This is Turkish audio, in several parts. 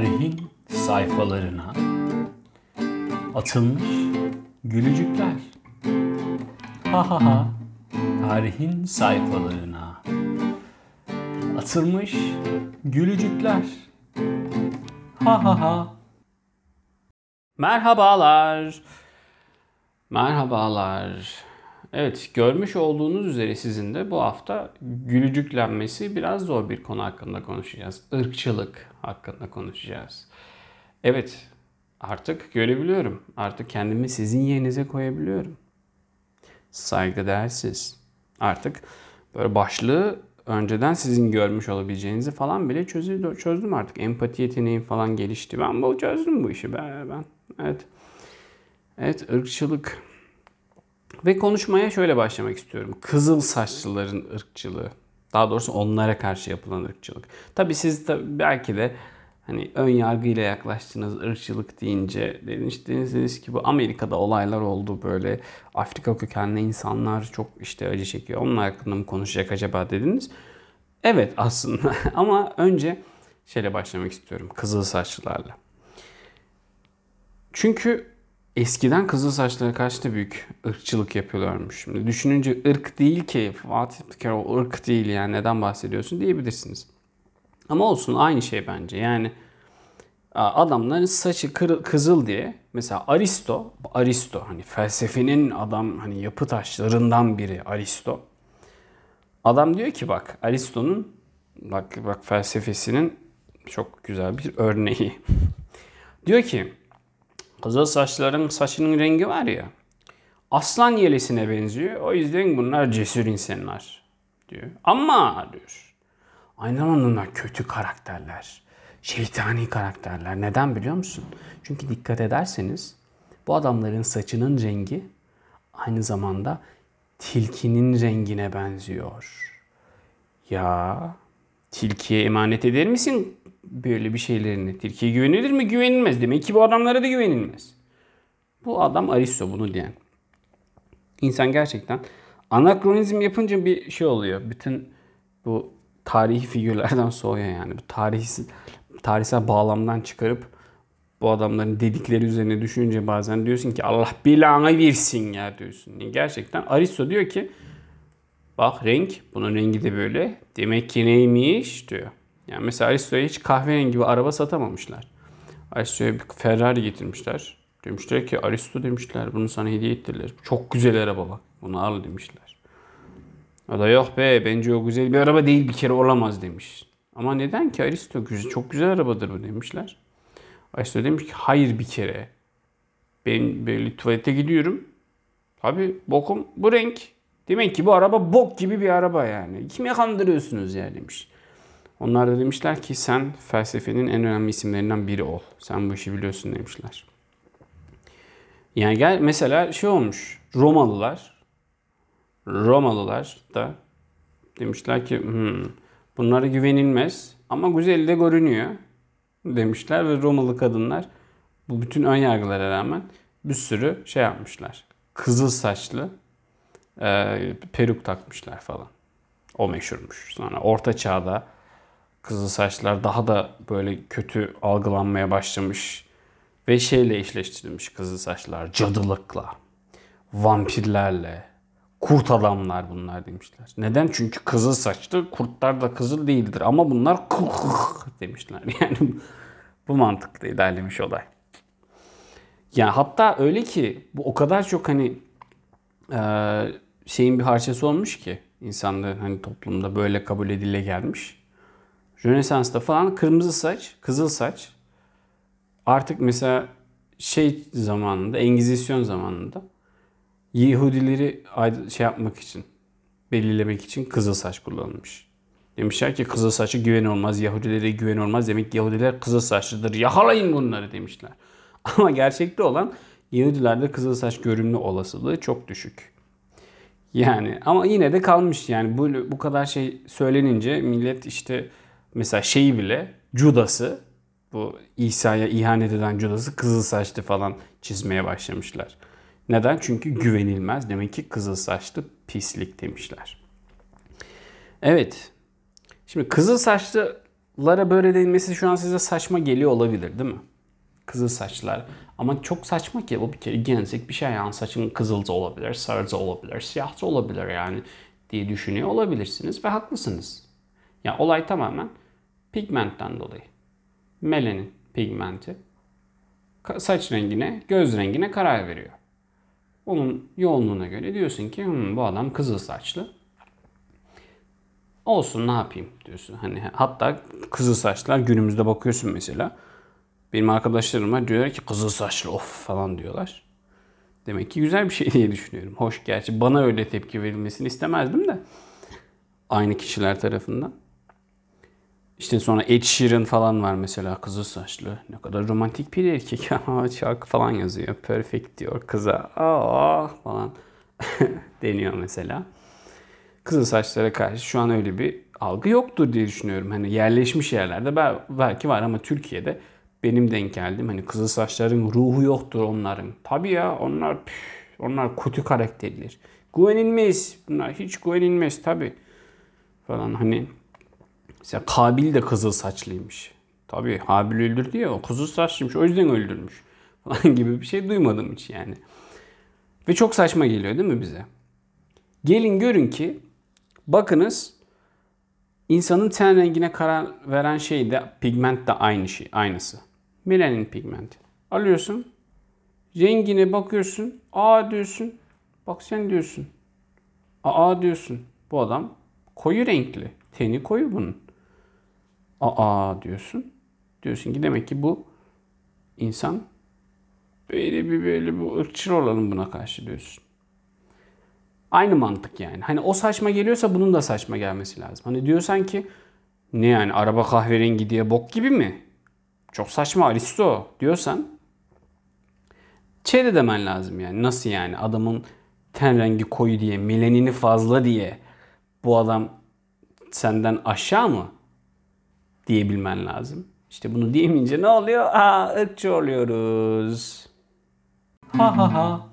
Tarihin sayfalarına atılmış gülücükler. Ha ha ha. Tarihin sayfalarına atılmış gülücükler. Ha ha ha. Merhabalar. Merhabalar. Evet, görmüş olduğunuz üzere sizin de bu hafta gülücüklenmesi biraz zor bir konu hakkında konuşacağız. Irkçılık hakkında konuşacağız. Evet, artık görebiliyorum. Artık kendimi sizin yerinize koyabiliyorum. Saygıdeğersiz. Artık böyle başlığı önceden sizin görmüş olabileceğinizi falan bile çözdüm, artık. Empati yeteneğim falan gelişti. Ben bu çözdüm bu işi ben. ben. Evet. Evet, ırkçılık. Ve konuşmaya şöyle başlamak istiyorum. Kızıl saçlıların ırkçılığı. Daha doğrusu onlara karşı yapılan ırkçılık. Tabii siz tabii belki de hani ön yargıyla yaklaştığınız ırkçılık deyince dediniz, ki bu Amerika'da olaylar oldu böyle Afrika kökenli insanlar çok işte acı çekiyor. Onun hakkında mı konuşacak acaba dediniz. Evet aslında ama önce şöyle başlamak istiyorum kızıl saçlılarla. Çünkü eskiden kızıl saçlara karşı da büyük ırkçılık yapıyorlarmış. Şimdi düşününce ırk değil ki Fatih bir o ırk değil yani neden bahsediyorsun diyebilirsiniz. Ama olsun aynı şey bence yani adamların saçı kızıl diye mesela Aristo, Aristo hani felsefenin adam hani yapı taşlarından biri Aristo. Adam diyor ki bak Aristo'nun bak bak felsefesinin çok güzel bir örneği. diyor ki Kızıl saçların saçının rengi var ya. Aslan yelesine benziyor. O yüzden bunlar cesur insanlar diyor. Ama diyor. Aynı zamanda kötü karakterler. Şeytani karakterler. Neden biliyor musun? Çünkü dikkat ederseniz bu adamların saçının rengi aynı zamanda tilkinin rengine benziyor. Ya tilkiye emanet eder misin böyle bir şeylerini. Tilkiye güvenilir mi? Güvenilmez. Demek ki bu adamlara da güvenilmez. Bu adam Aristo bunu diyen. İnsan gerçekten anakronizm yapınca bir şey oluyor. Bütün bu tarihi figürlerden soğuyor yani. Bu tarihsel, tarihsel bağlamdan çıkarıp bu adamların dedikleri üzerine düşününce bazen diyorsun ki Allah belanı versin ya diyorsun. Gerçekten Aristo diyor ki bak renk bunun rengi de böyle. Demek ki neymiş diyor. Yani mesela Aristo'ya hiç kahverengi bir araba satamamışlar. Aristo'ya bir Ferrari getirmişler. Demişler ki Aristo demişler bunu sana hediye ettiler. Çok güzel araba bak. Bunu al demişler. O da yok be bence o güzel bir araba değil bir kere olamaz demiş. Ama neden ki Aristo güzel, çok güzel arabadır bu demişler. Aristo demiş ki hayır bir kere. Ben böyle tuvalete gidiyorum. Abi bokum bu renk. Demek ki bu araba bok gibi bir araba yani. Kime kandırıyorsunuz ya demiş. Onlar da demişler ki sen felsefenin en önemli isimlerinden biri ol. Sen bu işi biliyorsun demişler. Yani gel mesela şey olmuş. Romalılar Romalılar da demişler ki hmm, bunlara güvenilmez ama güzel de görünüyor demişler ve Romalı kadınlar bu bütün ön yargılara rağmen bir sürü şey yapmışlar. Kızıl saçlı e, peruk takmışlar falan. O meşhurmuş. Sonra orta çağda kızıl saçlar daha da böyle kötü algılanmaya başlamış ve şeyle eşleştirilmiş kızıl saçlar cadılıkla, vampirlerle, kurt adamlar bunlar demişler. Neden? Çünkü kızıl saçlı kurtlar da kızıl değildir ama bunlar demişler. Yani bu mantıkla ilerlemiş olay. Yani hatta öyle ki bu o kadar çok hani şeyin bir harçası olmuş ki insanların hani toplumda böyle kabul edile gelmiş. Rönesans'ta falan kırmızı saç, kızıl saç artık mesela şey zamanında, Engizisyon zamanında Yahudileri şey yapmak için, belirlemek için kızıl saç kullanılmış. Demişler ki kızıl saçı güven olmaz, Yahudilere güven olmaz. Demek ki Yahudiler kızıl saçlıdır. Yakalayın bunları demişler. Ama gerçekte olan Yahudilerde kızıl saç görünme olasılığı çok düşük. Yani ama yine de kalmış yani bu bu kadar şey söylenince millet işte mesela şeyi bile Judas'ı bu İsa'ya ihanet eden Judas'ı kızıl saçlı falan çizmeye başlamışlar. Neden? Çünkü güvenilmez. Demek ki kızıl saçlı pislik demişler. Evet. Şimdi kızıl saçlı Lara böyle denilmesi şu an size saçma geliyor olabilir değil mi? Kızıl saçlar. Ama çok saçma ki bu bir kere genetik bir şey yani saçın kızıl da olabilir, sarı da olabilir, siyah da olabilir yani diye düşünüyor olabilirsiniz ve haklısınız. Ya yani olay tamamen pigmentten dolayı. Melanin pigmenti saç rengine, göz rengine karar veriyor. Onun yoğunluğuna göre diyorsun ki hmm, bu adam kızıl saçlı. Olsun ne yapayım diyorsun. Hani hatta kızıl saçlar günümüzde bakıyorsun mesela. Benim arkadaşlarım var diyorlar ki kızıl saçlı of falan diyorlar. Demek ki güzel bir şey diye düşünüyorum. Hoş gerçi bana öyle tepki verilmesini istemezdim de. Aynı kişiler tarafından. İşte sonra Ed Sheeran falan var mesela kızıl saçlı. Ne kadar romantik bir erkek. Şarkı falan yazıyor. Perfect diyor kıza. Aa falan deniyor mesela. Kızıl saçlara karşı şu an öyle bir algı yoktur diye düşünüyorum. Hani yerleşmiş yerlerde belki var ama Türkiye'de benim denk geldim. Hani kızıl saçların ruhu yoktur onların. Tabii ya onlar püf, onlar kötü karakterler. Güvenilmez. Bunlar hiç güvenilmez tabii. Falan hani Mesela Kabil de kızıl saçlıymış. Tabii Habil öldürdü ya o kızıl saçlıymış o yüzden öldürmüş falan gibi bir şey duymadım hiç yani. Ve çok saçma geliyor değil mi bize? Gelin görün ki bakınız insanın ten rengine karar veren şey de pigment de aynı şey, aynısı. Melanin pigmenti. Alıyorsun, rengine bakıyorsun, aa diyorsun, bak sen diyorsun, aa diyorsun. Bu adam koyu renkli, teni koyu bunun. Aa diyorsun. Diyorsun ki demek ki bu insan böyle bir böyle bir ırkçıl olalım buna karşı diyorsun. Aynı mantık yani. Hani o saçma geliyorsa bunun da saçma gelmesi lazım. Hani diyorsan ki ne yani araba kahverengi diye bok gibi mi? Çok saçma Aristo diyorsan de demen lazım yani. Nasıl yani adamın ten rengi koyu diye, melenini fazla diye bu adam senden aşağı mı? Diyebilmen lazım. İşte bunu diyemeyince ne oluyor? Aa ırkçı oluyoruz. Ha ha ha.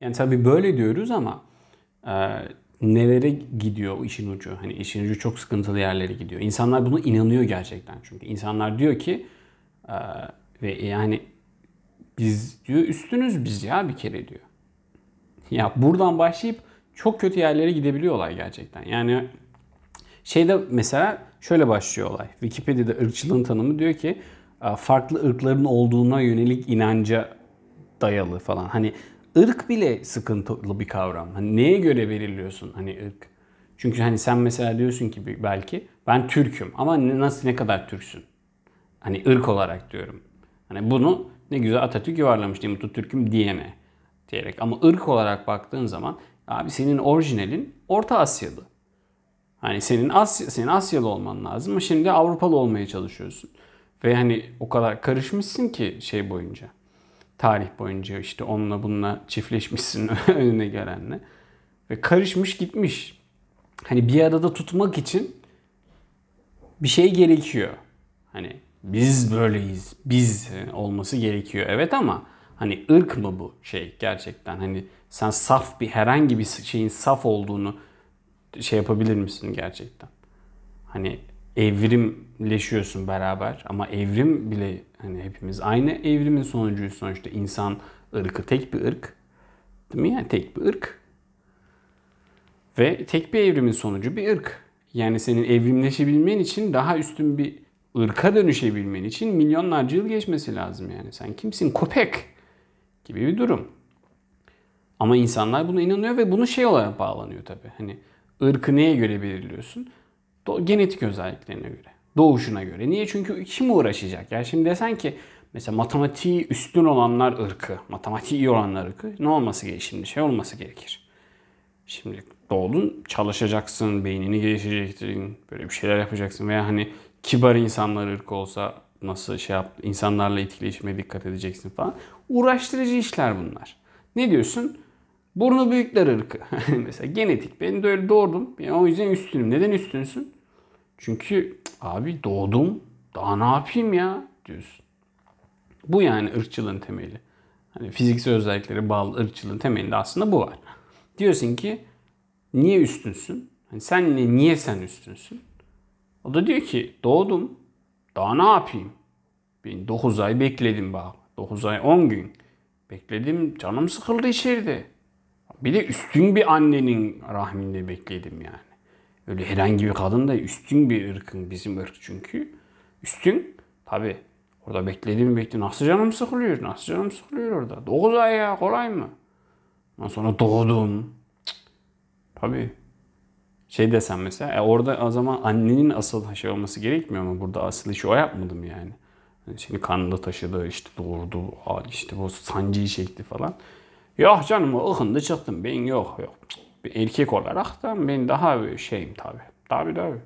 Yani tabii böyle diyoruz ama e, nelere gidiyor işin ucu? Hani işin ucu çok sıkıntılı yerlere gidiyor. İnsanlar bunu inanıyor gerçekten çünkü. insanlar diyor ki e, ve yani biz diyor üstünüz biz ya bir kere diyor. Ya buradan başlayıp çok kötü yerlere gidebiliyorlar gerçekten. Yani şeyde mesela Şöyle başlıyor olay. Wikipedia'da ırkçılığın tanımı diyor ki farklı ırkların olduğuna yönelik inanca dayalı falan. Hani ırk bile sıkıntılı bir kavram. Hani neye göre belirliyorsun hani ırk? Çünkü hani sen mesela diyorsun ki belki ben Türk'üm ama nasıl ne kadar Türksün? Hani ırk olarak diyorum. Hani bunu ne güzel Atatürk yuvarlamış değil mi? Türk'üm diyene diyerek. Ama ırk olarak baktığın zaman abi senin orijinalin Orta Asyalı. Hani senin Asya, senin Asyalı olman lazım ama şimdi Avrupalı olmaya çalışıyorsun. Ve hani o kadar karışmışsın ki şey boyunca. Tarih boyunca işte onunla bununla çiftleşmişsin önüne gelenle. Ve karışmış gitmiş. Hani bir arada tutmak için bir şey gerekiyor. Hani biz böyleyiz. Biz olması gerekiyor. Evet ama hani ırk mı bu şey gerçekten? Hani sen saf bir herhangi bir şeyin saf olduğunu şey yapabilir misin gerçekten? Hani evrimleşiyorsun beraber ama evrim bile hani hepimiz aynı evrimin sonucuyuz sonuçta insan ırkı tek bir ırk. Değil mi yani tek bir ırk. Ve tek bir evrimin sonucu bir ırk. Yani senin evrimleşebilmen için daha üstün bir ırka dönüşebilmen için milyonlarca yıl geçmesi lazım yani. Sen kimsin? Köpek gibi bir durum. Ama insanlar buna inanıyor ve bunu şey olarak bağlanıyor tabii. Hani ırkı neye göre belirliyorsun? Do- genetik özelliklerine göre. Doğuşuna göre. Niye? Çünkü kim uğraşacak? Yani şimdi desen ki mesela matematiği üstün olanlar ırkı, matematiği iyi olanlar ırkı ne olması gerekir? Şimdi şey olması gerekir. Şimdi doğdun çalışacaksın, beynini geliştireceksin, böyle bir şeyler yapacaksın veya hani kibar insanlar ırkı olsa nasıl şey yap, insanlarla etkileşime dikkat edeceksin falan. Uğraştırıcı işler bunlar. Ne diyorsun? Burnu büyükler ırkı. Mesela genetik. Ben de öyle doğdum. Yani o yüzden üstünüm. Neden üstünsün? Çünkü abi doğdum. Daha ne yapayım ya diyorsun. Bu yani ırkçılığın temeli. Hani fiziksel özelliklere bağlı ırkçılığın temelinde aslında bu var. Diyorsun ki niye üstünsün? Hani sen ne, niye sen üstünsün? O da diyor ki doğdum. Daha ne yapayım? Ben 9 ay bekledim bak. 9 ay 10 gün. Bekledim canım sıkıldı içeride. Bir de üstün bir annenin rahminde bekledim yani. Öyle herhangi bir kadın da üstün bir ırkın bizim ırk çünkü. Üstün tabi orada bekledim bekledim. Nasıl canım sıkılıyor? Nasıl canım sıkılıyor orada? 9 ay ya kolay mı? Ondan sonra doğdum. Tabi. Şey desem mesela e orada o zaman annenin asıl şey olması gerekmiyor ama burada asıl işi o yapmadım yani. yani seni kanında taşıdı işte doğurdu işte bu sancıyı çekti falan. Yok canım ıhındı çıktım ben yok yok. Bir erkek olarak da ben daha şeyim tabi. Tabi tabi.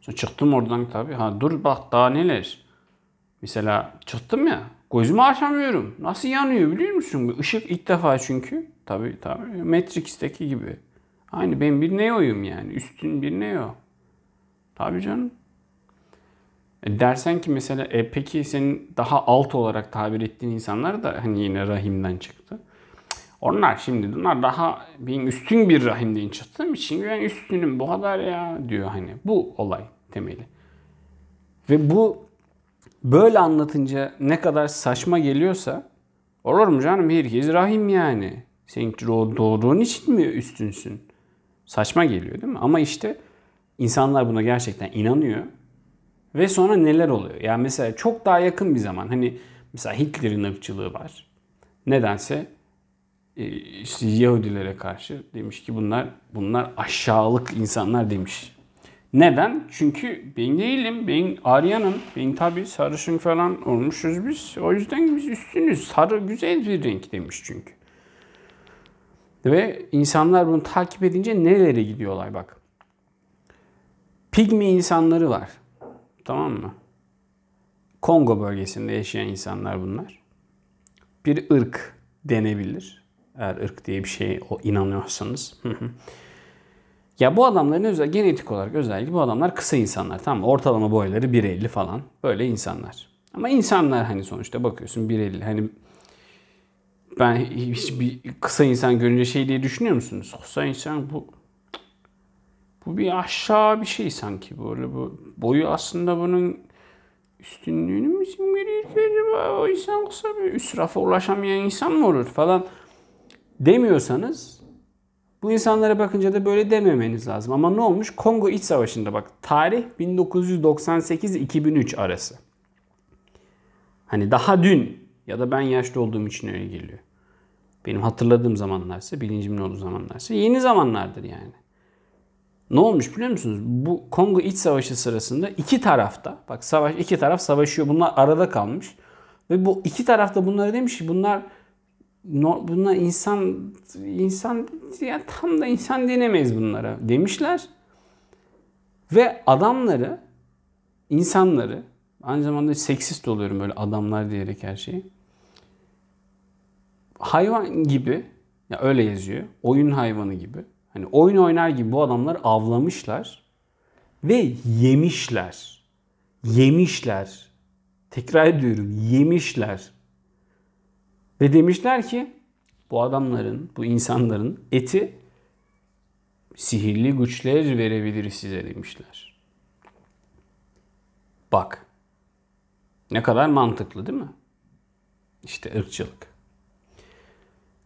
Sonra çıktım oradan tabi. Ha dur bak daha neler. Mesela çıktım ya. Gözümü açamıyorum. Nasıl yanıyor biliyor musun? Işık ilk defa çünkü. Tabi tabi. Matrix'teki gibi. Aynı ben bir Neo'yum yani. Üstün bir Neo. Tabi canım. E dersen ki mesela e peki senin daha alt olarak tabir ettiğin insanlar da hani yine rahimden çıktı. Onlar şimdi bunlar daha benim üstün bir rahimden çıktığım için ben üstünüm bu kadar ya diyor hani. Bu olay temeli. Ve bu böyle anlatınca ne kadar saçma geliyorsa olur mu canım herkes rahim yani. Sen doğduğun için mi üstünsün? Saçma geliyor değil mi? Ama işte insanlar buna gerçekten inanıyor. Ve sonra neler oluyor? Yani mesela çok daha yakın bir zaman hani mesela Hitler'in ırkçılığı var. Nedense e, işte Yahudilere karşı demiş ki bunlar bunlar aşağılık insanlar demiş. Neden? Çünkü ben değilim. Ben Aryan'ım. Ben tabi sarışın falan olmuşuz biz. O yüzden biz üstünüz. Sarı güzel bir renk demiş çünkü. Ve insanlar bunu takip edince nerelere gidiyorlar bak. Pigmi insanları var. Tamam mı? Kongo bölgesinde yaşayan insanlar bunlar. Bir ırk denebilir. Eğer ırk diye bir şey o inanıyorsanız. ya bu adamların özel genetik olarak özellikle bu adamlar kısa insanlar tamam mı? Ortalama boyları 1.50 falan. Böyle insanlar. Ama insanlar hani sonuçta bakıyorsun 1.50 hani ben hiç bir kısa insan görünce şey diye düşünüyor musunuz? Kısa insan bu bu bir aşağı bir şey sanki böyle bu boyu aslında bunun üstünlüğünü mü veriyor ki acaba o insan kısa bir üst rafa ulaşamayan insan mı olur falan demiyorsanız bu insanlara bakınca da böyle dememeniz lazım. Ama ne olmuş? Kongo İç Savaşı'nda bak tarih 1998-2003 arası. Hani daha dün ya da ben yaşlı olduğum için öyle geliyor. Benim hatırladığım zamanlarsa, bilincimin olduğu zamanlarsa yeni zamanlardır yani. Ne olmuş biliyor musunuz? Bu Kongo İç Savaşı sırasında iki tarafta, bak savaş iki taraf savaşıyor. Bunlar arada kalmış. Ve bu iki tarafta bunlara demiş ki bunlar bunlar insan insan ya tam da insan denemeyiz bunlara demişler. Ve adamları insanları aynı zamanda seksist oluyorum böyle adamlar diyerek her şeyi. Hayvan gibi ya öyle yazıyor. Oyun hayvanı gibi. Hani oyun oynar gibi bu adamlar avlamışlar ve yemişler. Yemişler. Tekrar ediyorum yemişler. Ve demişler ki bu adamların, bu insanların eti sihirli güçler verebilir size demişler. Bak. Ne kadar mantıklı değil mi? İşte ırkçılık.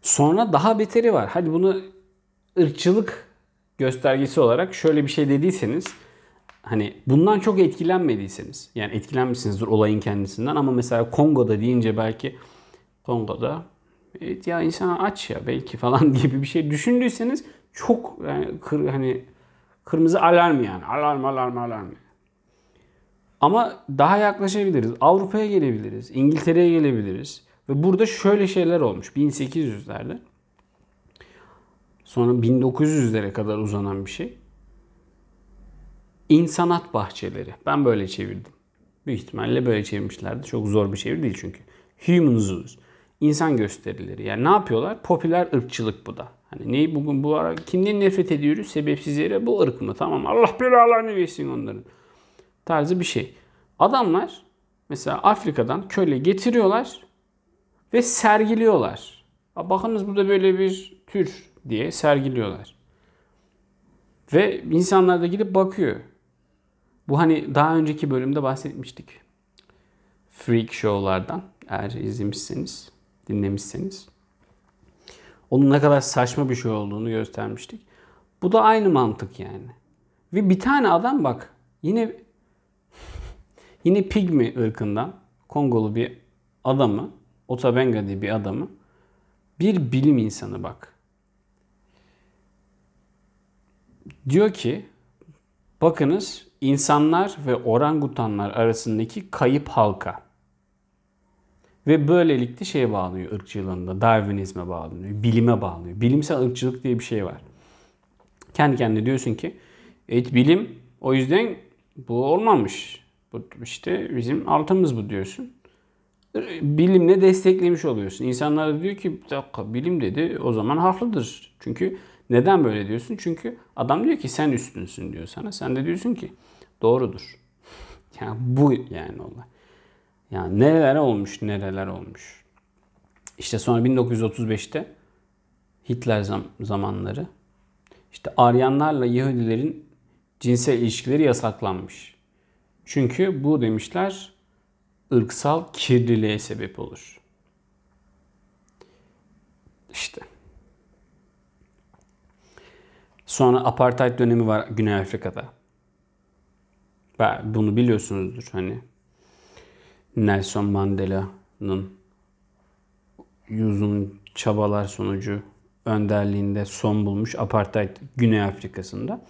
Sonra daha beteri var. Hadi bunu ırkçılık göstergesi olarak şöyle bir şey dediyseniz hani bundan çok etkilenmediyseniz yani etkilenmişsinizdir olayın kendisinden ama mesela Kongo'da deyince belki Kongo'da evet ya insan aç ya belki falan gibi bir şey düşündüyseniz çok yani kır, hani kırmızı alarm yani alarm alarm alarm. Ama daha yaklaşabiliriz. Avrupa'ya gelebiliriz. İngiltere'ye gelebiliriz. Ve burada şöyle şeyler olmuş 1800'lerde. Sonra 1900'lere kadar uzanan bir şey. İnsanat bahçeleri. Ben böyle çevirdim. Büyük ihtimalle böyle çevirmişlerdi. Çok zor bir çeviri değil çünkü. Human zoos. İnsan gösterileri. Yani ne yapıyorlar? Popüler ırkçılık bu da. Hani neyi bugün bu ara kimden nefret ediyoruz? Sebepsiz yere bu ırk mı? Tamam Allah belalarını versin onların. Tarzı bir şey. Adamlar mesela Afrika'dan köle getiriyorlar ve sergiliyorlar. Bakınız burada böyle bir tür diye sergiliyorlar. Ve insanlar da gidip bakıyor. Bu hani daha önceki bölümde bahsetmiştik. Freak show'lardan eğer izlemişseniz, dinlemişseniz. Onun ne kadar saçma bir şey olduğunu göstermiştik. Bu da aynı mantık yani. Ve bir tane adam bak yine yine pigmi ırkından Kongolu bir adamı Otabenga diye bir adamı bir bilim insanı bak. Diyor ki bakınız insanlar ve orangutanlar arasındaki kayıp halka. Ve böylelikle şeye bağlıyor ırkçılığında. Darwinizme bağlıyor. Bilime bağlıyor. Bilimsel ırkçılık diye bir şey var. Kendi kendine diyorsun ki evet bilim o yüzden bu olmamış. Bu işte bizim altımız bu diyorsun. Bilimle desteklemiş oluyorsun. İnsanlar da diyor ki bir dakika bilim dedi o zaman haklıdır. Çünkü neden böyle diyorsun? Çünkü adam diyor ki sen üstünsün diyor sana. Sen de diyorsun ki doğrudur. Yani bu yani olay. Yani nereler olmuş, nereler olmuş. İşte sonra 1935'te Hitler zam- zamanları işte Aryanlarla Yahudilerin cinsel ilişkileri yasaklanmış. Çünkü bu demişler ırksal kirliliğe sebep olur. İşte. Sonra apartheid dönemi var Güney Afrika'da. Bunu biliyorsunuzdur hani. Nelson Mandela'nın uzun çabalar sonucu önderliğinde son bulmuş apartheid Güney Afrika'sında.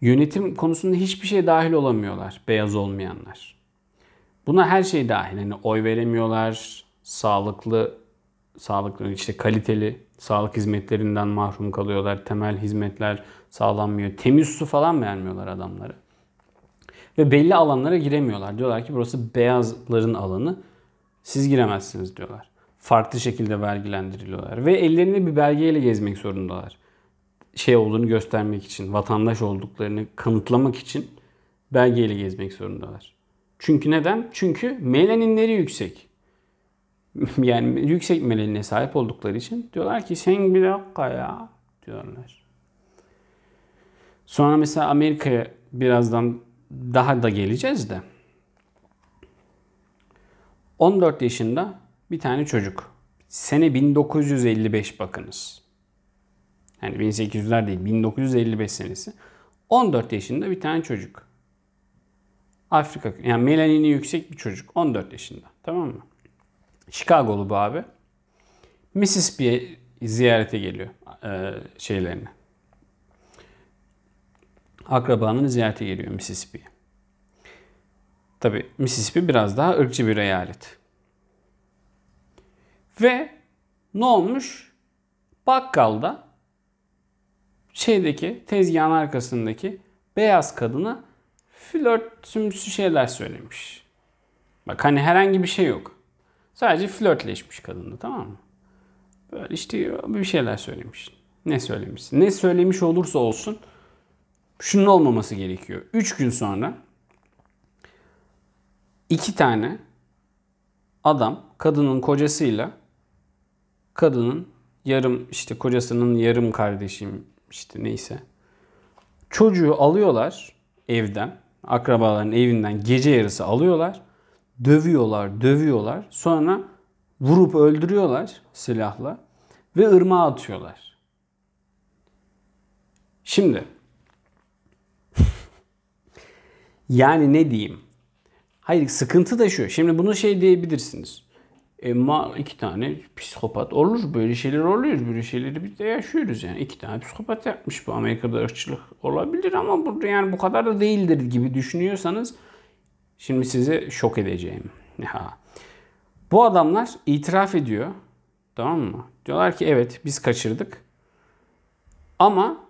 Yönetim konusunda hiçbir şey dahil olamıyorlar beyaz olmayanlar. Buna her şey dahil. Yani oy veremiyorlar, sağlıklı, sağlıklı işte kaliteli sağlık hizmetlerinden mahrum kalıyorlar. Temel hizmetler sağlanmıyor. Temiz su falan vermiyorlar adamlara. Ve belli alanlara giremiyorlar. Diyorlar ki burası beyazların alanı. Siz giremezsiniz diyorlar. Farklı şekilde vergilendiriliyorlar. Ve ellerinde bir belgeyle gezmek zorundalar. Şey olduğunu göstermek için, vatandaş olduklarını kanıtlamak için belgeyle gezmek zorundalar. Çünkü neden? Çünkü melaninleri yüksek. yani yüksek melanine sahip oldukları için diyorlar ki sen bir dakika ya diyorlar. Sonra mesela Amerika'ya birazdan daha da geleceğiz de. 14 yaşında bir tane çocuk. Sene 1955 bakınız. Yani 1800'ler değil 1955 senesi. 14 yaşında bir tane çocuk. Afrika yani melanini yüksek bir çocuk 14 yaşında tamam mı? Chicago'lu bu abi. Mississippi'ye ziyarete geliyor e, şeylerini. Akrabanın ziyarete geliyor Mississippi'ye. Tabi Mississippi biraz daha ırkçı bir eyalet. Ve ne olmuş? Bakkalda şeydeki tezgahın arkasındaki beyaz kadına flörtümsü şeyler söylemiş. Bak hani herhangi bir şey yok. Sadece flörtleşmiş kadınla tamam mı? Böyle işte bir şeyler söylemiş. Ne söylemiş? Ne söylemiş olursa olsun şunun olmaması gerekiyor. Üç gün sonra iki tane adam kadının kocasıyla kadının yarım işte kocasının yarım kardeşim işte neyse çocuğu alıyorlar evden akrabaların evinden gece yarısı alıyorlar dövüyorlar dövüyorlar sonra vurup öldürüyorlar silahla ve ırmağa atıyorlar. Şimdi yani ne diyeyim? Hayır sıkıntı da şu. Şimdi bunu şey diyebilirsiniz. E, ma iki tane psikopat olur. Böyle şeyler oluyor. Böyle şeyleri biz de yaşıyoruz yani. iki tane psikopat yapmış bu. Amerika'da ırkçılık olabilir ama burada yani bu kadar da değildir gibi düşünüyorsanız şimdi size şok edeceğim. Ya. Bu adamlar itiraf ediyor. Tamam mı? Diyorlar ki evet biz kaçırdık. Ama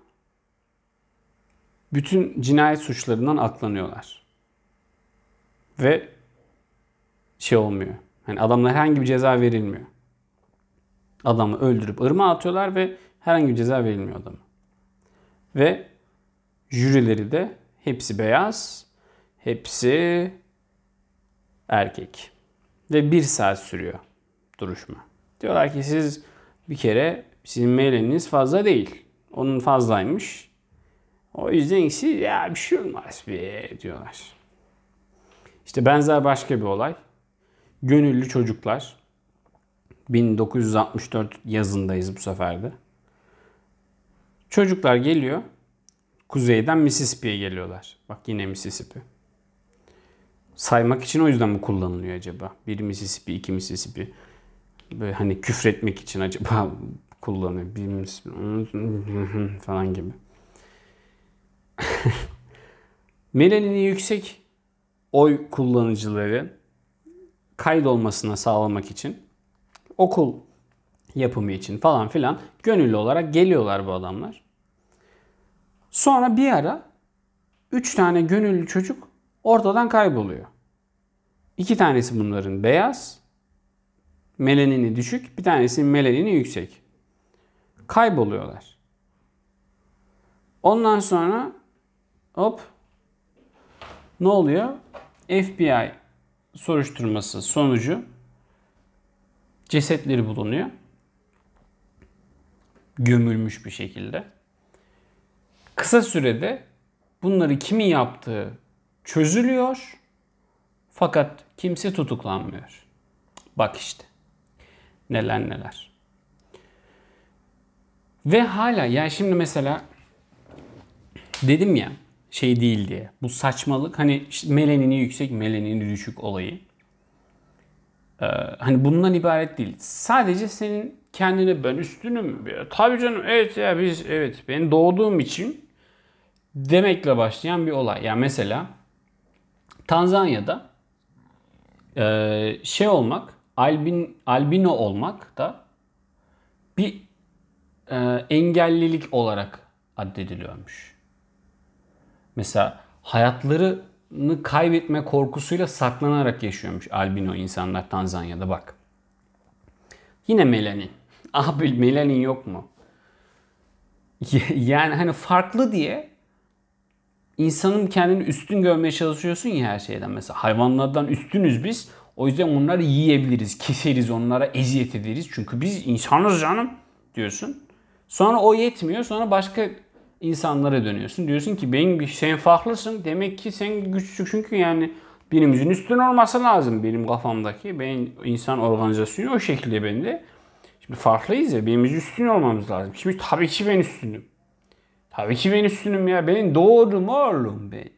bütün cinayet suçlarından aklanıyorlar. Ve şey olmuyor. Yani adamlara herhangi bir ceza verilmiyor. Adamı öldürüp ırmağa atıyorlar ve herhangi bir ceza verilmiyor adama. Ve jürileri de hepsi beyaz, hepsi erkek. Ve bir saat sürüyor duruşma. Diyorlar ki siz bir kere sizin meyleniniz fazla değil. Onun fazlaymış. O yüzden siz ya bir şey olmaz be diyorlar. İşte benzer başka bir olay. Gönüllü çocuklar. 1964 yazındayız bu sefer de. Çocuklar geliyor. Kuzeyden Mississippi'ye geliyorlar. Bak yine Mississippi. Saymak için o yüzden mi kullanılıyor acaba? Bir Mississippi, iki Mississippi. Böyle hani küfretmek için acaba kullanıyor. Bir Mississippi falan gibi. Melanini yüksek oy kullanıcıları kaydolmasına sağlamak için okul yapımı için falan filan gönüllü olarak geliyorlar bu adamlar. Sonra bir ara 3 tane gönüllü çocuk ortadan kayboluyor. İki tanesi bunların beyaz, melanini düşük, bir tanesi melanini yüksek. Kayboluyorlar. Ondan sonra hop ne oluyor? FBI soruşturması sonucu cesetleri bulunuyor. Gömülmüş bir şekilde. Kısa sürede bunları kimin yaptığı çözülüyor. Fakat kimse tutuklanmıyor. Bak işte. Neler neler. Ve hala yani şimdi mesela dedim ya şey değil diye. Bu saçmalık hani işte melenini yüksek melenini düşük olayı. Ee, hani bundan ibaret değil. Sadece senin kendine ben üstünüm. Ya. Tabii canım evet ya biz evet ben doğduğum için demekle başlayan bir olay. Yani mesela Tanzanya'da e, şey olmak, albin albino olmak da bir e, engellilik olarak addediliyormuş. Mesela hayatlarını kaybetme korkusuyla saklanarak yaşıyormuş albino insanlar Tanzanya'da bak. Yine melanin. Abi melanin yok mu? Yani hani farklı diye insanın kendini üstün görmeye çalışıyorsun ya her şeyden. Mesela hayvanlardan üstünüz biz. O yüzden onları yiyebiliriz, keseriz, onlara eziyet ederiz. Çünkü biz insanız canım diyorsun. Sonra o yetmiyor. Sonra başka insanlara dönüyorsun. Diyorsun ki ben sen farklısın. Demek ki sen güçlü çünkü yani birimizin üstün olması lazım benim kafamdaki. Ben insan organizasyonu o şekilde bende. Şimdi farklıyız ya birimiz üstün olmamız lazım. Şimdi tabii ki ben üstünüm. Tabii ki ben üstünüm ya. Ben doğdum oğlum ben.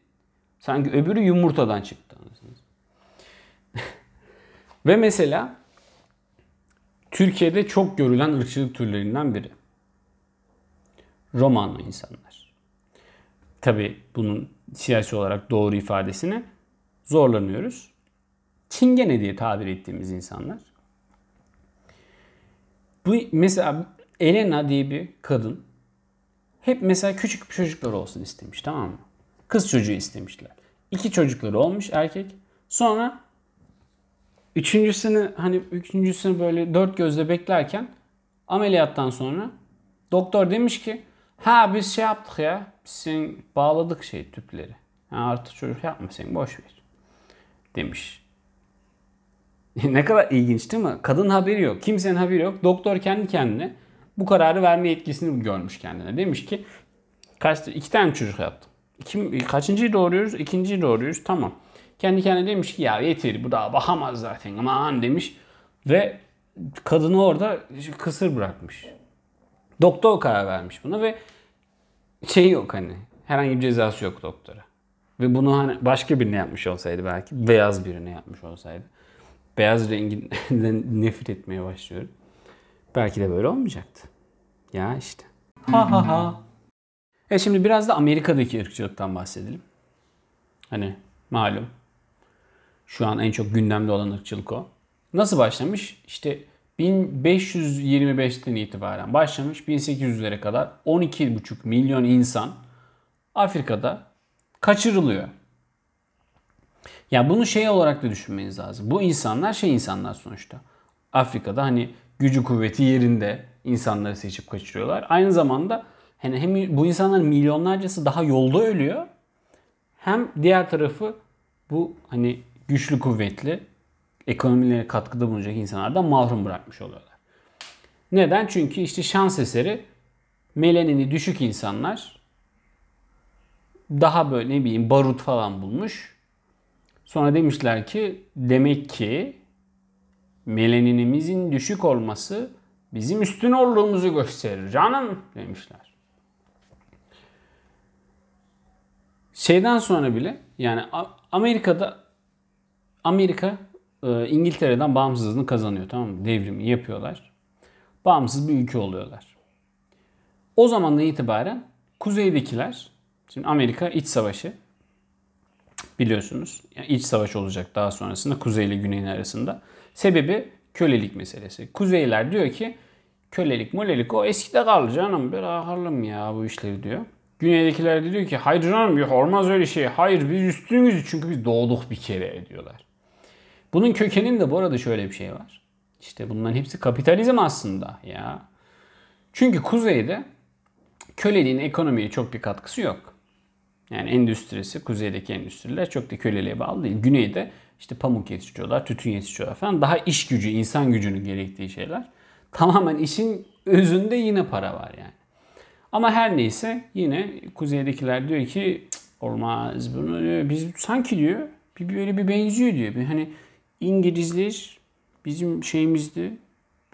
Sanki öbürü yumurtadan çıktı. Ve mesela Türkiye'de çok görülen ırkçılık türlerinden biri. Romanlı insanlar. Tabi bunun siyasi olarak doğru ifadesini zorlanıyoruz. Çingene diye tabir ettiğimiz insanlar. Bu mesela Elena diye bir kadın hep mesela küçük çocuklar olsun istemiş tamam mı? Kız çocuğu istemişler. İki çocukları olmuş erkek. Sonra üçüncüsünü hani üçüncüsünü böyle dört gözle beklerken ameliyattan sonra doktor demiş ki ha biz şey yaptık ya biz sen bağladık şey tüpleri. Ha, artık çocuk yapma sen boş ver demiş. ne kadar ilginç değil mi? Kadın haberi yok. Kimsenin haberi yok. Doktor kendi kendine bu kararı verme yetkisini görmüş kendine. Demiş ki kaç iki tane çocuk yaptım. İki, kaçıncıyı doğuruyoruz? İkinciyi doğuruyoruz. Tamam. Kendi kendine demiş ki ya yeter bu daha bakamaz zaten aman demiş. Ve kadını orada kısır bırakmış. Doktor karar vermiş buna ve şey yok hani herhangi bir cezası yok doktora. Ve bunu hani başka birine yapmış olsaydı belki beyaz birine yapmış olsaydı. Beyaz renginden nefret etmeye başlıyorum. Belki de böyle olmayacaktı. Ya işte. Ha ha ha. E şimdi biraz da Amerika'daki ırkçılıktan bahsedelim. Hani malum şu an en çok gündemde olan ırkçılık o. Nasıl başlamış? İşte 1525'ten itibaren başlamış 1800'lere kadar 12,5 milyon insan Afrika'da kaçırılıyor. Ya bunu şey olarak da düşünmeniz lazım. Bu insanlar şey insanlar sonuçta. Afrika'da hani gücü kuvveti yerinde insanları seçip kaçırıyorlar. Aynı zamanda hani hem bu insanların milyonlarcası daha yolda ölüyor. Hem diğer tarafı bu hani güçlü kuvvetli ekonomilerine katkıda bulunacak insanlardan mahrum bırakmış oluyorlar. Neden? Çünkü işte şans eseri melenini düşük insanlar daha böyle ne bileyim barut falan bulmuş. Sonra demişler ki demek ki melaninimizin düşük olması bizim üstün olduğumuzu gösterir canım demişler. Şeyden sonra bile yani Amerika'da Amerika e, İngiltere'den bağımsızlığını kazanıyor tamam mı? Devrimi yapıyorlar. Bağımsız bir ülke oluyorlar. O zamandan itibaren kuzeydekiler şimdi Amerika iç savaşı biliyorsunuz. Yani iç savaş olacak daha sonrasında kuzey ile güneyin arasında. Sebebi kölelik meselesi. Kuzeyler diyor ki kölelik molelik o eskide kaldı canım bırakalım ya bu işleri diyor. Güneydekiler de diyor ki hayır canım yok olmaz öyle şey. Hayır biz üstünüzü çünkü biz doğduk bir kere diyorlar. Bunun kökeninde bu arada şöyle bir şey var. İşte bunların hepsi kapitalizm aslında ya. Çünkü kuzeyde köleliğin ekonomiye çok bir katkısı yok. Yani endüstrisi, kuzeydeki endüstriler çok da köleliğe bağlı değil. Güneyde işte pamuk yetiştiriyorlar, tütün yetiştiriyorlar falan. Daha iş gücü, insan gücünün gerektiği şeyler. Tamamen işin özünde yine para var yani. Ama her neyse yine kuzeydekiler diyor ki olmaz bunu diyor. Biz sanki diyor bir böyle bir benziyor diyor. Bir hani İngilizler bizim şeyimizdi.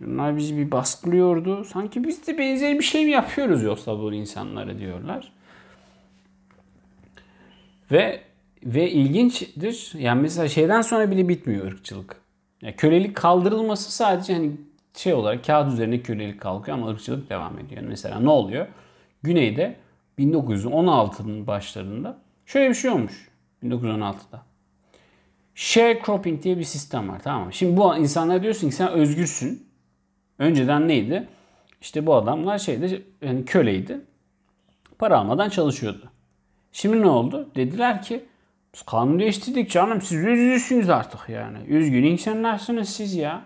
Bunlar bizi bir baskılıyordu. Sanki biz de benzer bir şey mi yapıyoruz yoksa bu insanlara diyorlar. Ve ve ilginçtir. Yani mesela şeyden sonra bile bitmiyor ırkçılık. Yani kölelik kaldırılması sadece hani şey olarak kağıt üzerinde kölelik kalkıyor ama ırkçılık devam ediyor. Mesela ne oluyor? Güney'de 1916'nın başlarında şöyle bir şey olmuş 1916'da. Sharecropping diye bir sistem var tamam mı? Şimdi bu insanlar diyorsun ki sen özgürsün. Önceden neydi? İşte bu adamlar şeyde yani köleydi. Para almadan çalışıyordu. Şimdi ne oldu? Dediler ki kanun değiştirdik canım siz özgürsünüz artık yani. Üzgün insanlarsınız siz ya.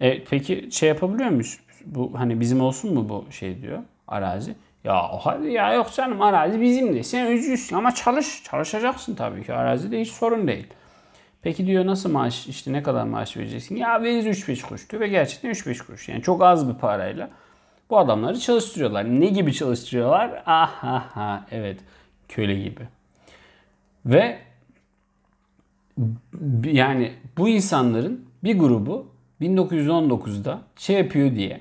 E, peki şey yapabiliyor muyuz? Bu hani bizim olsun mu bu şey diyor arazi? Ya hadi ya yok canım arazi bizim de. Sen özgürsün ama çalış. Çalışacaksın tabii ki. Arazide hiç sorun değil. Peki diyor nasıl maaş işte ne kadar maaş vereceksin? Ya veririz 3-5 kuruş diyor ve gerçekten 3-5 kuruş. Yani çok az bir parayla bu adamları çalıştırıyorlar. Ne gibi çalıştırıyorlar? Aha ha evet köle gibi. Ve yani bu insanların bir grubu 1919'da şey yapıyor diye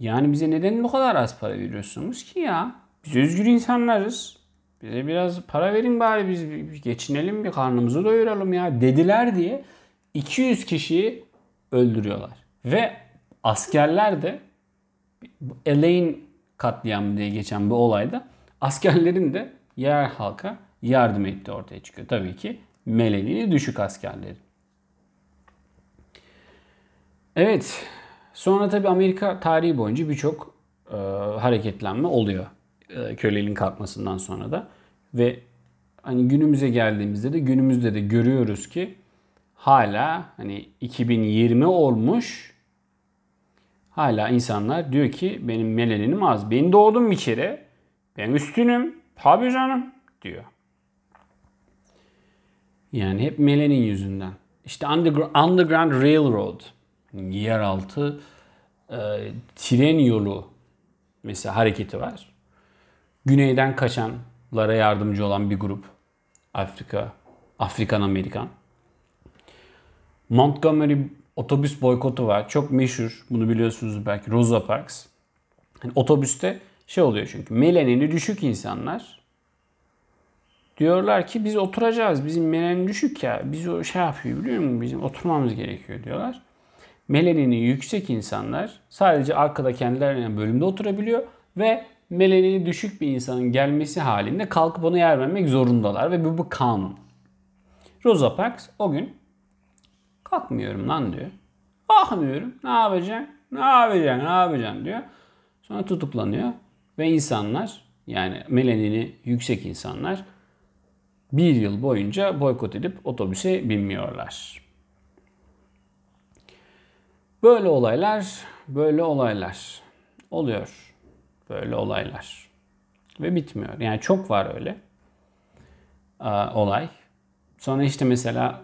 yani bize neden bu kadar az para veriyorsunuz ki ya? Biz özgür insanlarız. Bize biraz para verin bari biz bir geçinelim bir karnımızı doyuralım ya dediler diye 200 kişiyi öldürüyorlar. Ve askerler de Elaine katliamı diye geçen bu olayda askerlerin de yer halka yardım etti ortaya çıkıyor. Tabii ki melenini düşük askerleri. Evet. Sonra tabii Amerika tarihi boyunca birçok e, hareketlenme oluyor. E, köleliğin kalkmasından sonra da. Ve hani günümüze geldiğimizde de günümüzde de görüyoruz ki hala hani 2020 olmuş hala insanlar diyor ki benim melaninim az. Ben doğdum bir kere. Ben üstünüm. Tabii canım diyor. Yani hep melanin yüzünden. İşte Underground, Railroad yeraltı e, tren yolu mesela hareketi var. Güneyden kaçanlara yardımcı olan bir grup. Afrika, Afrikan Amerikan. Montgomery otobüs boykotu var. Çok meşhur. Bunu biliyorsunuz belki Rosa Parks. Yani otobüste şey oluyor çünkü melanini düşük insanlar diyorlar ki biz oturacağız. Bizim melanin düşük ya. Biz o şey yapıyor biliyor musun? Bizim oturmamız gerekiyor diyorlar. Melanini yüksek insanlar sadece arkada kendilerine bölümde oturabiliyor ve melanini düşük bir insanın gelmesi halinde kalkıp onu yer vermek zorundalar ve bu, bu kanun. Rosa Parks o gün kalkmıyorum lan diyor. Kalkmıyorum. Ne yapacaksın? Ne yapacaksın? Ne yapacaksın diyor. Sonra tutuklanıyor ve insanlar yani melanini yüksek insanlar bir yıl boyunca boykot edip otobüse binmiyorlar. Böyle olaylar, böyle olaylar oluyor. Böyle olaylar. Ve bitmiyor. Yani çok var öyle e, olay. Sonra işte mesela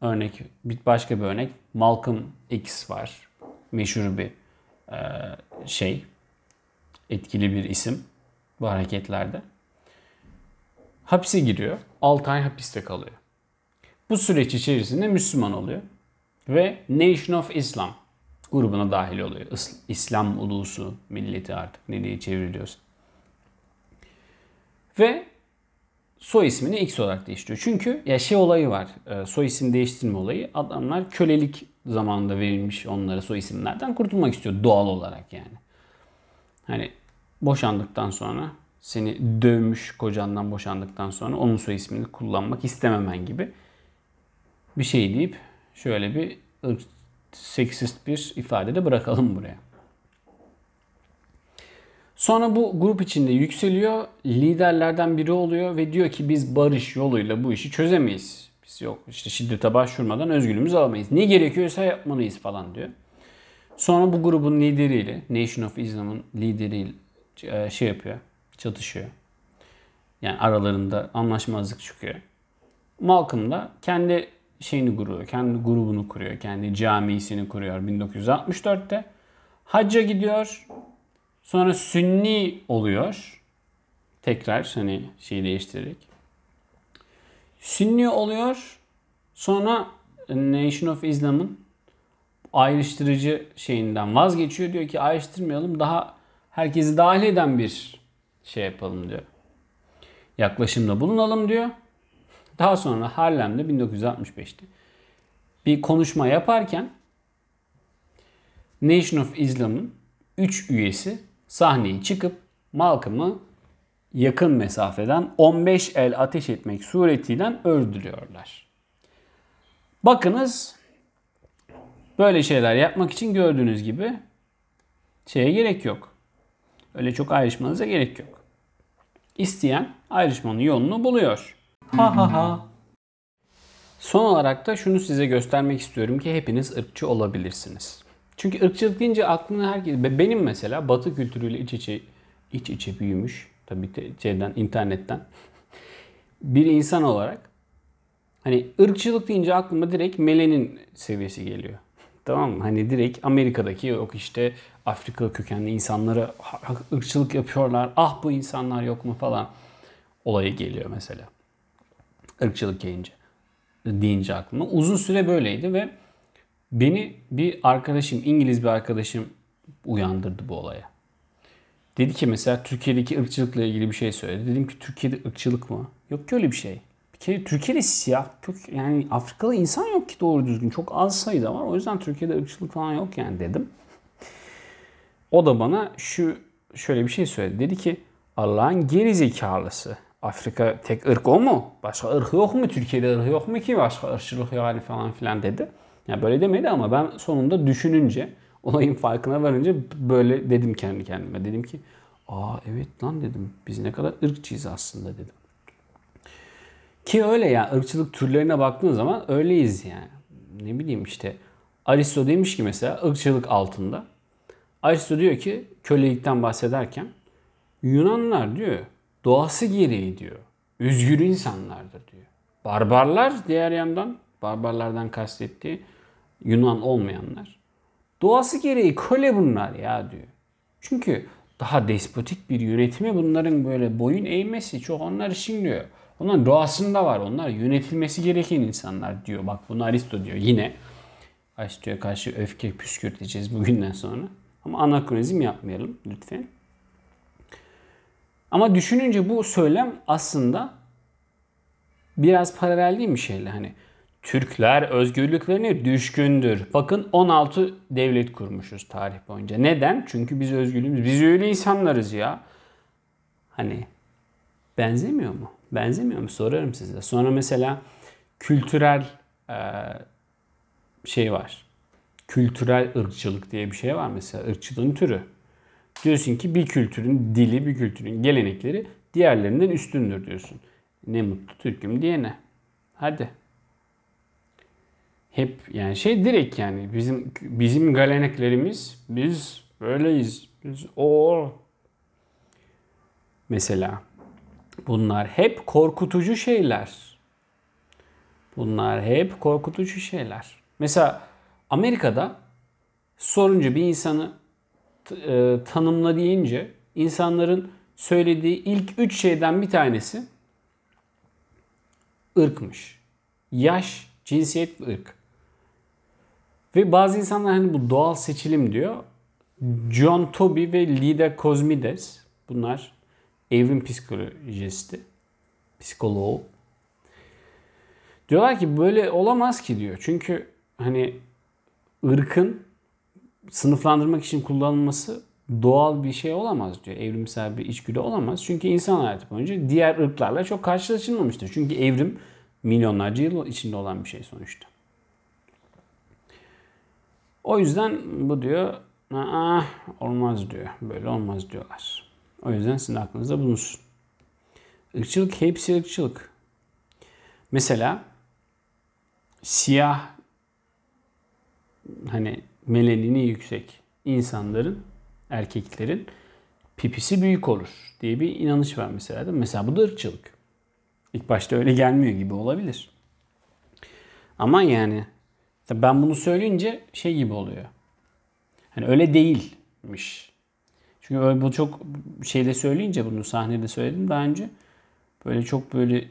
örnek, bir başka bir örnek Malcolm X var. Meşhur bir e, şey. Etkili bir isim bu hareketlerde. Hapse giriyor. 6 ay hapiste kalıyor. Bu süreç içerisinde Müslüman oluyor. Ve Nation of Islam grubuna dahil oluyor. İslam ulusu, milleti artık ne diye çevriliyorsa. Ve soy ismini X olarak değiştiriyor. Çünkü ya şey olayı var. E, soy isim değiştirme olayı. Adamlar kölelik zamanında verilmiş onlara soy isimlerden kurtulmak istiyor doğal olarak yani. Hani boşandıktan sonra seni dövmüş kocandan boşandıktan sonra onun soy ismini kullanmak istememen gibi bir şey deyip şöyle bir seksist bir ifade de bırakalım buraya. Sonra bu grup içinde yükseliyor, liderlerden biri oluyor ve diyor ki biz barış yoluyla bu işi çözemeyiz. Biz yok işte şiddete başvurmadan özgürlüğümüzü alamayız. Ne gerekiyorsa yapmalıyız falan diyor. Sonra bu grubun lideriyle, Nation of Islam'ın lideriyle e, şey yapıyor, çatışıyor. Yani aralarında anlaşmazlık çıkıyor. Malcolm da kendi şeyini kuruyor, kendi grubunu kuruyor, kendi camisini kuruyor 1964'te. Hacca gidiyor. Sonra Sünni oluyor. Tekrar hani şeyi değiştirerek. Sünni oluyor. Sonra Nation of Islam'ın ayrıştırıcı şeyinden vazgeçiyor. Diyor ki ayrıştırmayalım daha herkesi dahil eden bir şey yapalım diyor. Yaklaşımda bulunalım diyor. Daha sonra Harlem'de 1965'te bir konuşma yaparken Nation of Islam'ın 3 üyesi sahneye çıkıp Malcolm'ı yakın mesafeden 15 el ateş etmek suretiyle öldürüyorlar. Bakınız böyle şeyler yapmak için gördüğünüz gibi şeye gerek yok. Öyle çok ayrışmanıza gerek yok. İsteyen ayrışmanın yolunu buluyor. Ha ha ha. Son olarak da şunu size göstermek istiyorum ki hepiniz ırkçı olabilirsiniz. Çünkü ırkçılık deyince aklına herkes... Benim mesela batı kültürüyle iç içe, iç içe büyümüş, tabii şeyden, internetten bir insan olarak hani ırkçılık deyince aklıma direkt melenin seviyesi geliyor. Tamam mı? Hani direkt Amerika'daki yok işte Afrika kökenli insanlara ırkçılık yapıyorlar. Ah bu insanlar yok mu falan olayı geliyor mesela. Irkçılık deyince deyince aklıma. Uzun süre böyleydi ve beni bir arkadaşım, İngiliz bir arkadaşım uyandırdı bu olaya. Dedi ki mesela Türkiye'deki ırkçılıkla ilgili bir şey söyledi. Dedim ki Türkiye'de ırkçılık mı? Yok ki öyle bir şey. Kere Türkiye'de siyah, kök, yani Afrikalı insan yok ki doğru düzgün. Çok az sayıda var. O yüzden Türkiye'de ırkçılık falan yok yani dedim. O da bana şu şöyle bir şey söyledi. Dedi ki Allah'ın geri zekalısı. Afrika tek ırk o mu? Başka ırk yok mu? Türkiye'de ırk yok mu ki? Başka ırkçılık yani falan filan dedi. Yani böyle demedi ama ben sonunda düşününce, olayın farkına varınca böyle dedim kendi kendime. Dedim ki aa evet lan dedim biz ne kadar ırkçıyız aslında dedim. Ki öyle ya ırkçılık türlerine baktığın zaman öyleyiz yani. Ne bileyim işte Aristo demiş ki mesela ırkçılık altında. Aristo diyor ki kölelikten bahsederken Yunanlar diyor doğası gereği diyor. Özgür insanlardır diyor. Barbarlar diğer yandan, barbarlardan kastettiği Yunan olmayanlar. Doğası gereği köle bunlar ya diyor. Çünkü daha despotik bir yönetime bunların böyle boyun eğmesi çok onlar için diyor. Onların doğasında var. Onlar yönetilmesi gereken insanlar diyor. Bak bunu Aristo diyor yine. Aristo'ya karşı öfke püskürteceğiz bugünden sonra. Ama anakronizm yapmayalım lütfen. Ama düşününce bu söylem aslında biraz paralel değil mi şeyle hani Türkler özgürlüklerine düşkündür. Bakın 16 devlet kurmuşuz tarih boyunca. Neden? Çünkü biz özgürlüğümüz, biz öyle insanlarız ya. Hani benzemiyor mu? Benzemiyor mu? Sorarım size. Sonra mesela kültürel e, şey var. Kültürel ırkçılık diye bir şey var mesela. ırkçılığın türü. Diyorsun ki bir kültürün dili, bir kültürün gelenekleri diğerlerinden üstündür diyorsun. Ne mutlu Türk'üm diyene. Hadi. Hep yani şey direkt yani bizim bizim geleneklerimiz biz böyleyiz. Biz o mesela bunlar hep korkutucu şeyler. Bunlar hep korkutucu şeyler. Mesela Amerika'da sorunca bir insanı e, tanımla deyince insanların söylediği ilk üç şeyden bir tanesi ırkmış. Yaş, cinsiyet ve ırk. Ve bazı insanlar hani bu doğal seçilim diyor. John Toby ve Lida Kozmides bunlar evrim psikolojisti, psikoloğu. Diyorlar ki böyle olamaz ki diyor. Çünkü hani ırkın sınıflandırmak için kullanılması doğal bir şey olamaz diyor. Evrimsel bir içgüdü olamaz. Çünkü insan hayatı boyunca diğer ırklarla çok karşılaşılmamıştır. Çünkü evrim milyonlarca yıl içinde olan bir şey sonuçta. O yüzden bu diyor Aa, olmaz diyor. Böyle olmaz diyorlar. O yüzden sizin aklınızda bulunsun. Irkçılık hepsi ırkçılık. Mesela siyah hani melenini yüksek insanların erkeklerin pipisi büyük olur diye bir inanış var mesela. Değil mi? Mesela bu da ırkçılık. İlk başta öyle gelmiyor gibi olabilir. Ama yani ben bunu söyleyince şey gibi oluyor. Hani öyle değilmiş. Çünkü bu çok şeyde söyleyince bunu sahnede söyledim daha önce. Böyle çok böyle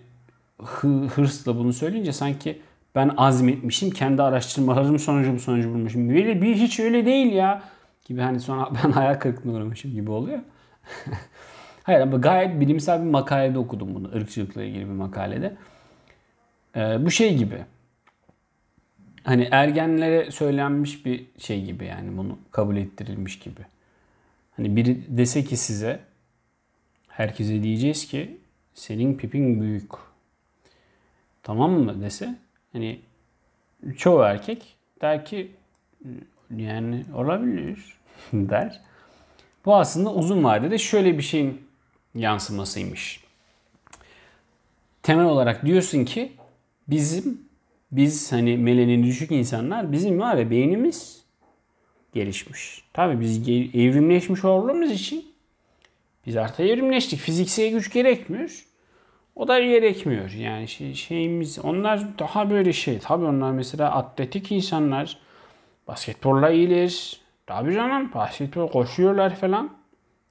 hırsla bunu söyleyince sanki ben azmetmişim kendi araştırmalarım sonucu bu sonucu bulmuşum. Böyle bir hiç öyle değil ya gibi hani sonra ben hayal kırıklığına uğramışım gibi oluyor. Hayır ama gayet bilimsel bir makalede okudum bunu. ırkçılıkla ilgili bir makalede. Ee, bu şey gibi. Hani ergenlere söylenmiş bir şey gibi yani bunu kabul ettirilmiş gibi. Hani biri dese ki size herkese diyeceğiz ki senin pipin büyük. Tamam mı dese hani çoğu erkek der ki yani olabilir der. Bu aslında uzun vadede şöyle bir şeyin yansımasıymış. Temel olarak diyorsun ki bizim biz hani melanin düşük insanlar bizim var ya beynimiz gelişmiş. Tabi biz evrimleşmiş olduğumuz için biz artık evrimleştik. Fiziksel güç gerekmiyor. O da gerekmiyor. Yani şey, şeyimiz onlar daha böyle şey. Tabi onlar mesela atletik insanlar. Basketbolla iyiler. Tabi canım basketbol koşuyorlar falan.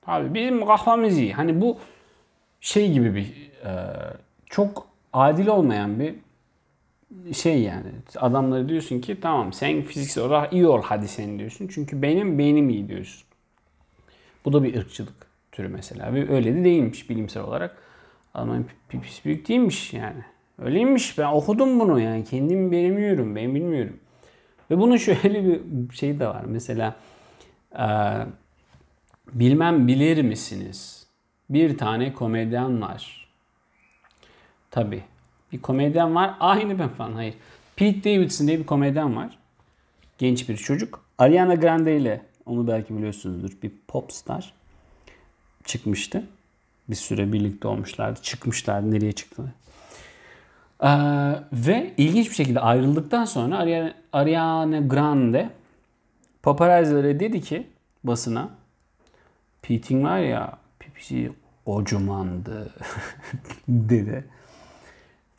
Tabi bizim kafamız iyi. Hani bu şey gibi bir e, çok adil olmayan bir şey yani adamlara diyorsun ki tamam sen fiziksel olarak iyi ol hadi sen diyorsun. Çünkü benim beynim iyi diyorsun. Bu da bir ırkçılık türü mesela. Ve öyle de değilmiş bilimsel olarak. Adamın pipisi büyük değilmiş yani. Öyleymiş ben okudum bunu yani kendim bilmiyorum ben bilmiyorum. Ve bunun şöyle bir şey de var. Mesela e, bilmem bilir misiniz? Bir tane komedyen var. Tabi bir komedyen var. Aynı ben falan. Hayır. Pete Davidson diye bir komedyen var. Genç bir çocuk. Ariana Grande ile onu belki biliyorsunuzdur. Bir pop star çıkmıştı. Bir süre birlikte olmuşlardı. Çıkmışlardı. Nereye çıktılar? Ee, ve ilginç bir şekilde ayrıldıktan sonra Ariana, Ariana Grande paparazzilere dedi ki basına Pete'in var ya pipisi kocamandı dedi.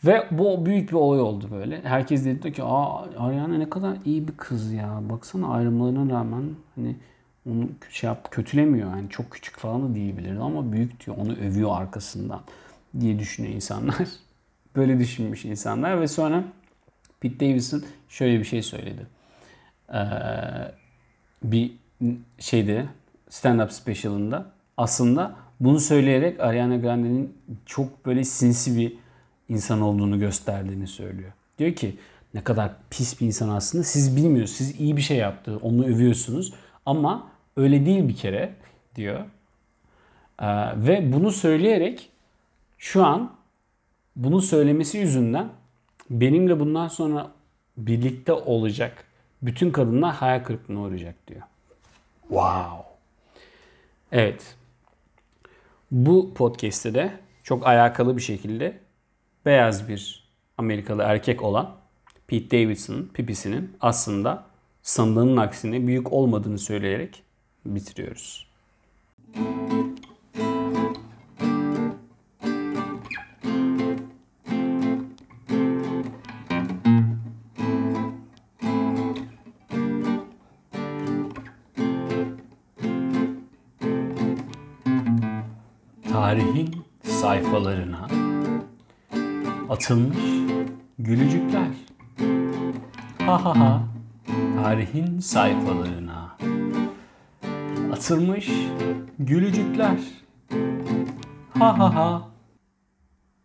Ve bu büyük bir olay oldu böyle. Herkes dedi ki aa Ariana ne kadar iyi bir kız ya. Baksana ayrımlarına rağmen hani onu şey yap, kötülemiyor. Yani çok küçük falan da diyebilirdi ama büyük diyor. Onu övüyor arkasından diye düşünüyor insanlar. böyle düşünmüş insanlar ve sonra Pete Davidson şöyle bir şey söyledi. Ee, bir şeyde stand-up specialında aslında bunu söyleyerek Ariana Grande'nin çok böyle sinsi bir insan olduğunu gösterdiğini söylüyor. Diyor ki ne kadar pis bir insan aslında siz bilmiyorsunuz. Siz iyi bir şey yaptı. Onu övüyorsunuz. Ama öyle değil bir kere diyor. Ee, ve bunu söyleyerek şu an bunu söylemesi yüzünden benimle bundan sonra birlikte olacak bütün kadınlar hayal kırıklığına uğrayacak diyor. Wow. Evet. Bu podcast'te de çok alakalı bir şekilde beyaz bir Amerikalı erkek olan Pete Davidson'ın pipisinin aslında sandığının aksine büyük olmadığını söyleyerek bitiriyoruz. Tarihin atılmış Gülücükler. Ha ha ha. Tarihin sayfalarına. Atılmış gülücükler. Ha ha ha.